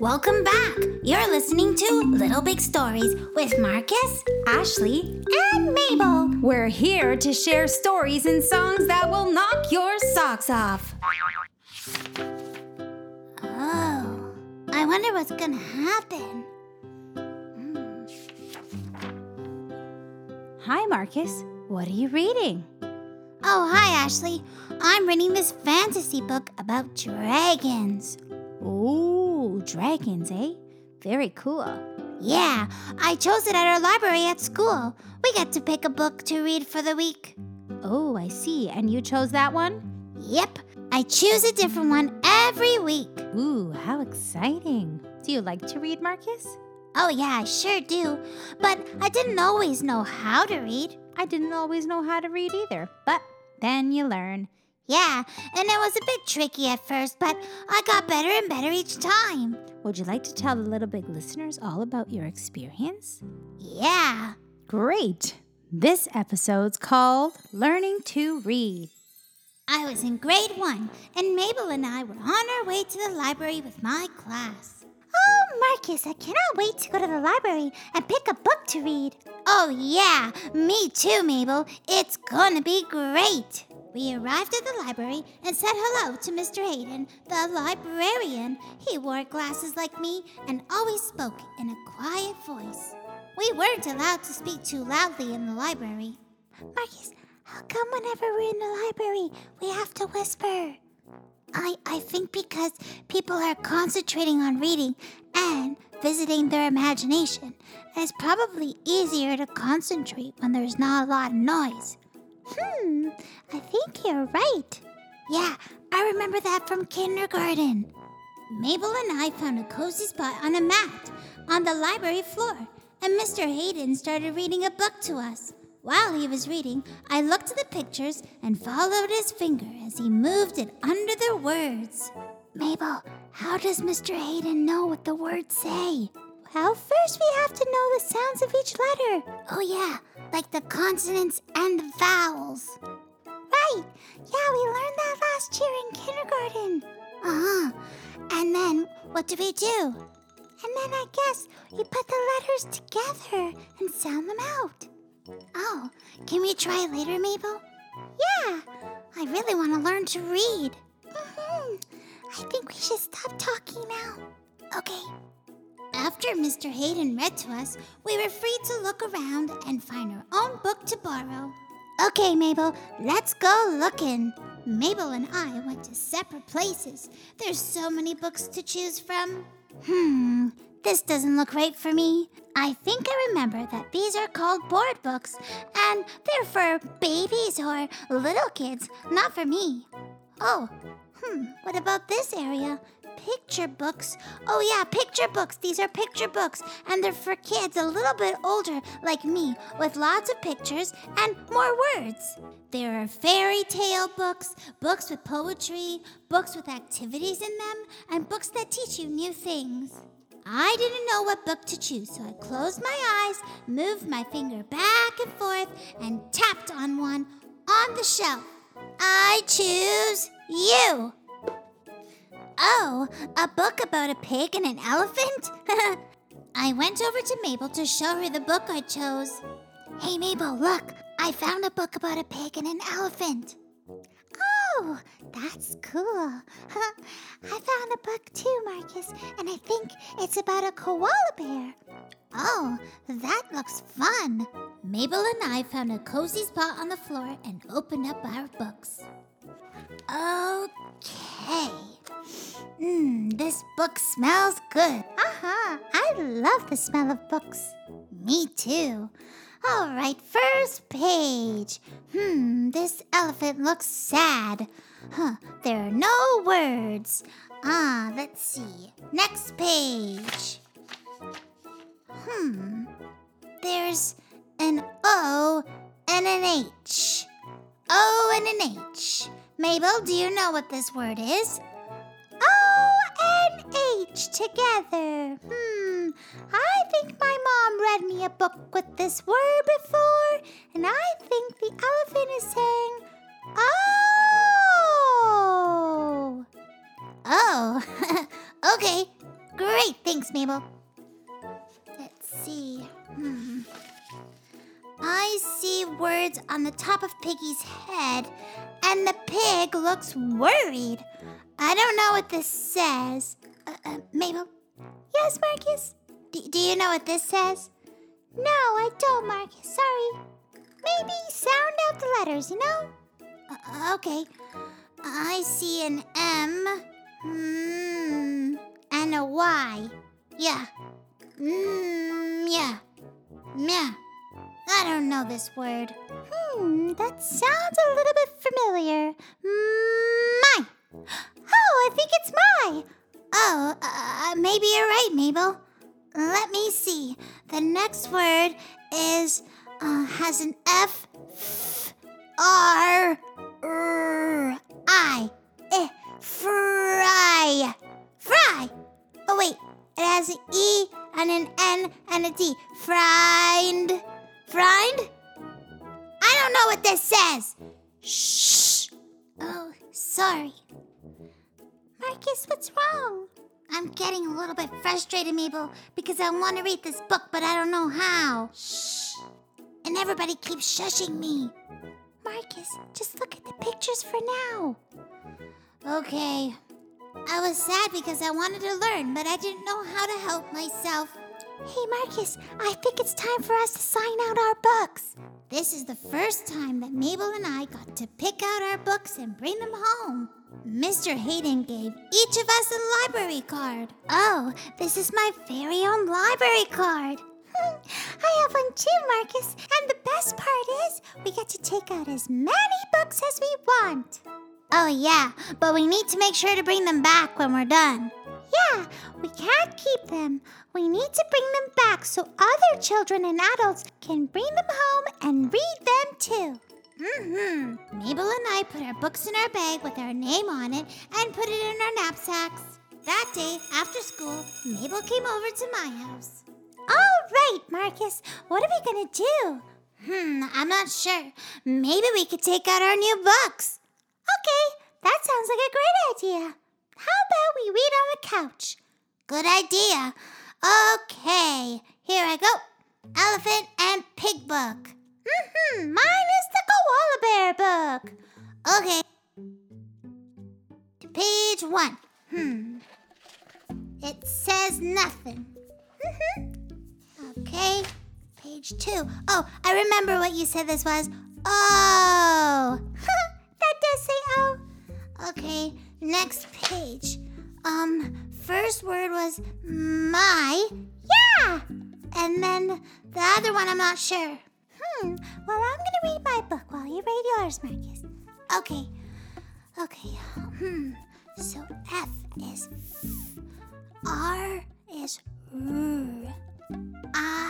Welcome back. You're listening to Little Big Stories with Marcus, Ashley, and Mabel. We're here to share stories and songs that will knock your socks off. Oh, I wonder what's gonna happen. Hmm. Hi, Marcus. What are you reading? Oh, hi, Ashley. I'm reading this fantasy book about dragons. Ooh, dragons, eh? Very cool. Yeah, I chose it at our library at school. We get to pick a book to read for the week. Oh, I see. And you chose that one? Yep, I choose a different one every week. Ooh, how exciting. Do you like to read, Marcus? Oh, yeah, I sure do. But I didn't always know how to read. I didn't always know how to read either, but then you learn. Yeah, and it was a bit tricky at first, but I got better and better each time. Would you like to tell the Little Big listeners all about your experience? Yeah. Great. This episode's called Learning to Read. I was in grade one, and Mabel and I were on our way to the library with my class. Oh, Marcus, I cannot wait to go to the library and pick a book to read. Oh, yeah, me too, Mabel. It's gonna be great. We arrived at the library and said hello to Mr. Hayden, the librarian. He wore glasses like me and always spoke in a quiet voice. We weren't allowed to speak too loudly in the library. Marcus, how come whenever we're in the library, we have to whisper? I, I think because people are concentrating on reading and visiting their imagination. It's probably easier to concentrate when there's not a lot of noise. Hmm, I think you're right. Yeah, I remember that from kindergarten. Mabel and I found a cozy spot on a mat on the library floor, and Mr. Hayden started reading a book to us. While he was reading, I looked at the pictures and followed his finger as he moved it under the words. Mabel, how does Mr. Hayden know what the words say? Well, first we have to know the sounds of each letter. Oh, yeah, like the consonants and the vowels. Right, yeah, we learned that last year in kindergarten. Uh huh. And then what do we do? And then I guess we put the letters together and sound them out. Oh, can we try later, Mabel? Yeah, I really want to learn to read. hmm I think we should stop talking now. Okay. After Mr. Hayden read to us, we were free to look around and find our own book to borrow. Okay, Mabel, let's go looking. Mabel and I went to separate places. There's so many books to choose from. Hmm, this doesn't look right for me. I think I remember that these are called board books, and they're for babies or little kids, not for me. Oh, hmm, what about this area? Picture books. Oh, yeah, picture books. These are picture books, and they're for kids a little bit older, like me, with lots of pictures and more words. There are fairy tale books, books with poetry, books with activities in them, and books that teach you new things. I didn't know what book to choose, so I closed my eyes, moved my finger back and forth, and tapped on one on the shelf. I choose you. Oh, a book about a pig and an elephant? I went over to Mabel to show her the book I chose. Hey, Mabel, look, I found a book about a pig and an elephant. Oh, that's cool. I found a book too, Marcus, and I think it's about a koala bear. Oh, that looks fun. Mabel and I found a cozy spot on the floor and opened up our books. Okay. Mmm, this book smells good. Uh-huh. I love the smell of books. Me too. All right, first page. Hmm, this elephant looks sad. Huh, there are no words. Ah, let's see. Next page. Hmm, there's an O and an H. O and an H. Mabel, do you know what this word is? Together. Hmm, I think my mom read me a book with this word before, and I think the elephant is saying, Oh. Oh, okay, Great, thanks, Mabel. Let's see. Hmm. I see words on the top of Piggy's head, and the pig looks worried. I don't know what this says. Uh, uh, Mabel? Yes, Marcus? D- do you know what this says? No, I don't, Marcus. Sorry. Maybe sound out the letters, you know? Uh, okay. I see an M. Hmm. And a Y. Yeah. Mmm, yeah. Yeah. I don't know this word. Hmm, that sounds a little bit familiar. My. Oh, I. Oh, uh, maybe you're right, Mabel. Let me see. The next word is uh, has an F, f R, R, I, eh, fry, fry. Oh wait, it has an E and an N and a D. Friend, friend. I don't know what this says. Shh. Oh, sorry. Marcus, what's wrong? I'm getting a little bit frustrated, Mabel, because I want to read this book, but I don't know how. Shh. And everybody keeps shushing me. Marcus, just look at the pictures for now. Okay. I was sad because I wanted to learn, but I didn't know how to help myself. Hey, Marcus, I think it's time for us to sign out our books. This is the first time that Mabel and I got to pick out our books and bring them home. Mr. Hayden gave each of us a library card. Oh, this is my very own library card. I have one too, Marcus. And the best part is, we get to take out as many books as we want. Oh, yeah, but we need to make sure to bring them back when we're done. Yeah, we can't keep them. We need to bring them back so other children and adults can bring them home and read them too. Mm-hmm. Mabel and I put our books in our bag with our name on it and put it in our knapsacks. That day, after school, Mabel came over to my house. All right, Marcus, what are we gonna do? Hmm, I'm not sure. Maybe we could take out our new books. Okay, that sounds like a great idea. How about we read on the couch? Good idea. Okay, here I go. Elephant and Pig book. Mm-hmm, mine is the Koala Bear book. Okay. Page one. Hmm. It says nothing. Mm-hmm. Okay. Page two. Oh, I remember what you said this was. Oh. that does say oh. Okay. Next page. Um, first word was my. Yeah. And then the other one, I'm not sure. Hmm. Well, I'm gonna read my book while you read yours, Marcus. Okay. Okay. Hmm. So F is f. R is r. I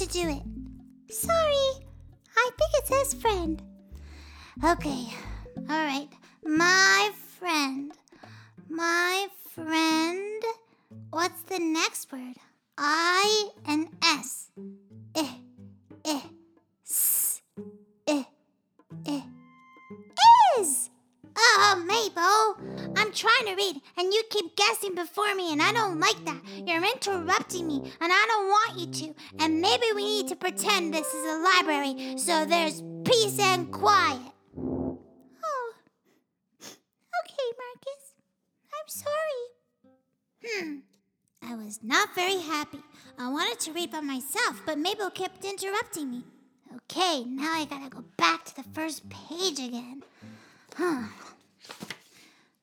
to do it. Sorry. I think it says friend. Okay. All right. My friend. My friend. What's the next word? I pretend this is a library so there's peace and quiet. Oh. Okay, Marcus. I'm sorry. Hmm. I was not very happy. I wanted to read by myself, but Mabel kept interrupting me. Okay, now I gotta go back to the first page again. Huh.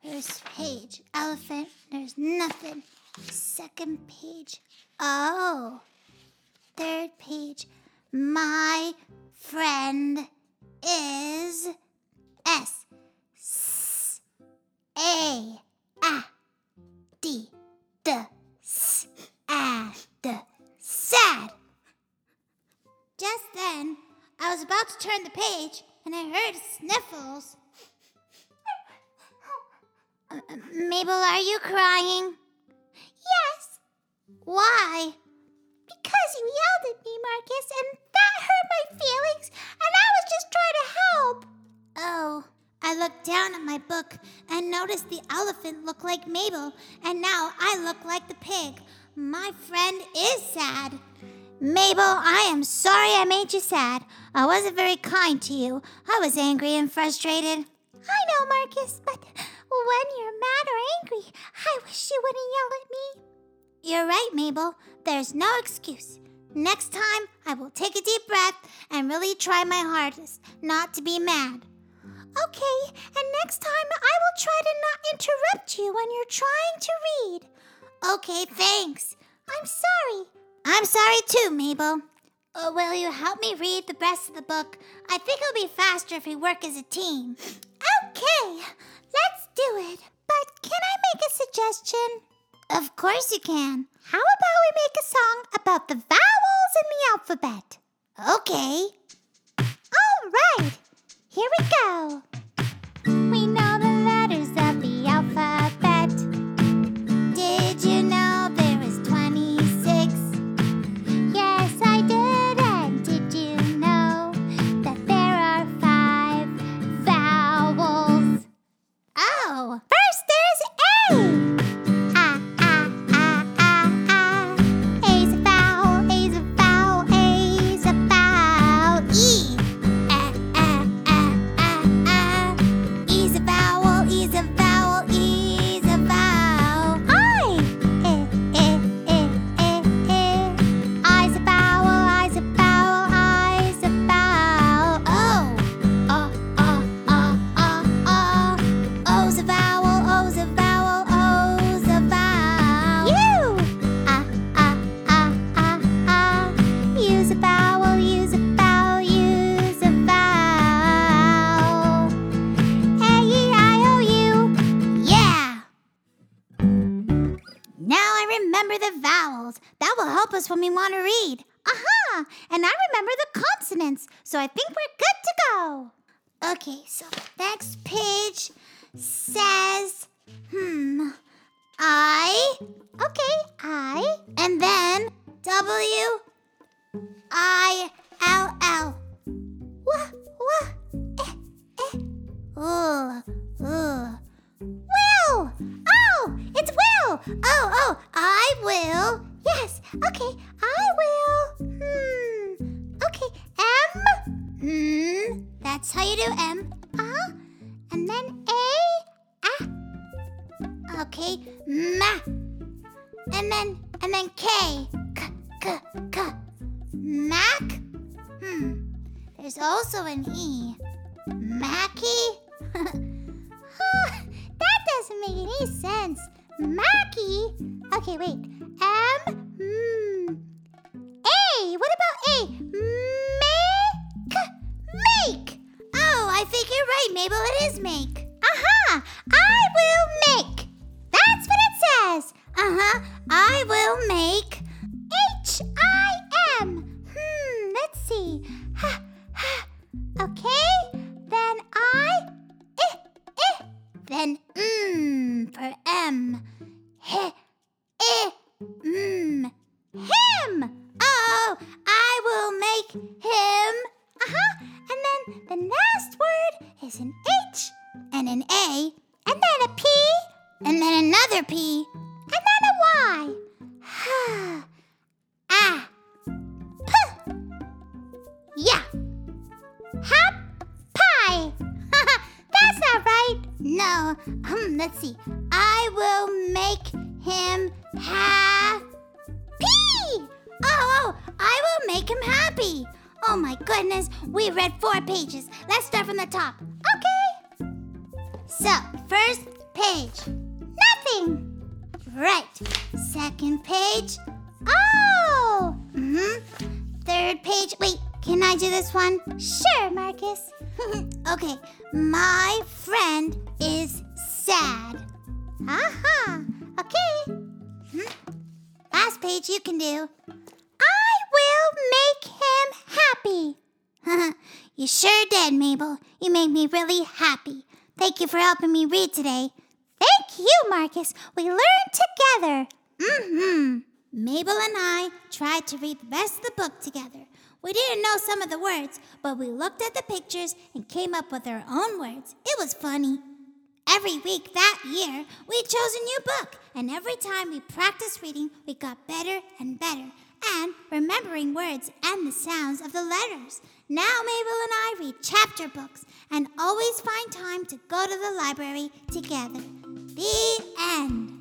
First page, elephant, there's nothing. Second page, oh. Third page, my friend is S. S. A. A. D. D. S. A. D. Sad. Just then, I was about to turn the page and I heard sniffles. Mabel, are you crying? Yes. Why? Marcus, and that hurt my feelings, and I was just trying to help. Oh. I looked down at my book and noticed the elephant looked like Mabel, and now I look like the pig. My friend is sad. Mabel, I am sorry I made you sad. I wasn't very kind to you. I was angry and frustrated. I know, Marcus, but when you're mad or angry, I wish you wouldn't yell at me. You're right, Mabel. There's no excuse. Next time, I will take a deep breath and really try my hardest not to be mad. Okay, and next time I will try to not interrupt you when you're trying to read. Okay, thanks. I'm sorry. I'm sorry too, Mabel. Uh, will you help me read the rest of the book? I think it'll be faster if we work as a team. Okay, let's do it. But can I make a suggestion? Of course you can. How about we make a song about the vowels in the alphabet? Okay. All right. Here we go. The so I think we're good to go. Okay, so next page says, hmm, I. Okay, I. And then W I L L. Wah, wah, eh, eh. Ooh, ooh. Will! Oh, it's Will! Oh, oh, I will. Yes, okay, I will. Hmm. That's how you do M. Huh. And then A. Ah. Okay, Ma. And then, and then K. K, K, K. Mac? Hmm. There's also an E. Mackie? Huh, that doesn't make any sense. Mackie? Okay, wait. M. Mabel. It is make. Aha! I will make. That's what it says. Uh huh. I will make. An H and an A and then a P and then another P and then a Y. ah. Puh. Yeah. Hop pie. That's not right. No. Um, let's see. I will make him happy. Oh, oh, I will make him happy. Oh my goodness, we read four pages. Let's start from the top. Okay. So, first page. Nothing. Right. Second page. Oh. Mm-hmm. Third page. Wait, can I do this one? Sure, Marcus. okay. My friend is sad. Aha. Okay. Mhm. Last page you can do. Happy. You sure did, Mabel. You made me really happy. Thank you for helping me read today. Thank you, Marcus. We learned together. Mm-hmm. Mabel and I tried to read the rest of the book together. We didn't know some of the words, but we looked at the pictures and came up with our own words. It was funny. Every week that year, we chose a new book, and every time we practiced reading, we got better and better, and remembering words and the sounds of the letters. Now Mabel and I read chapter books and always find time to go to the library together. The end.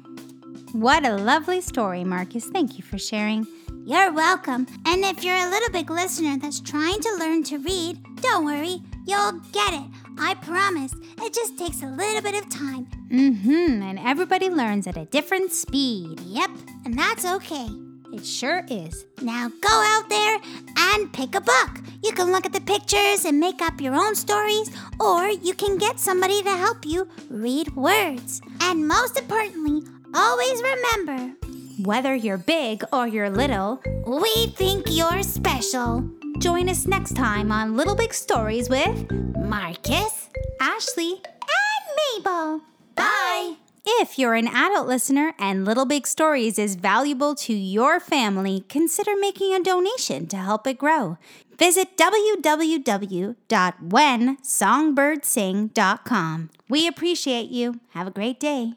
What a lovely story, Marcus. Thank you for sharing. You're welcome. And if you're a little big listener that's trying to learn to read, don't worry, you'll get it. I promise. It just takes a little bit of time. Mm-hmm. And everybody learns at a different speed. Yep, and that's okay. It sure is. Now go out there and pick a book. You can look at the pictures and make up your own stories, or you can get somebody to help you read words. And most importantly, always remember Whether you're big or you're little, we think you're special. join us next time on Little Big Stories with Marcus Ashley. and Mabel. Bye. If you're an adult listener and Little Big Stories is valuable to your family, consider making a donation to help it grow. Visit www.whensongbirdsing.com. We appreciate you. Have a great day.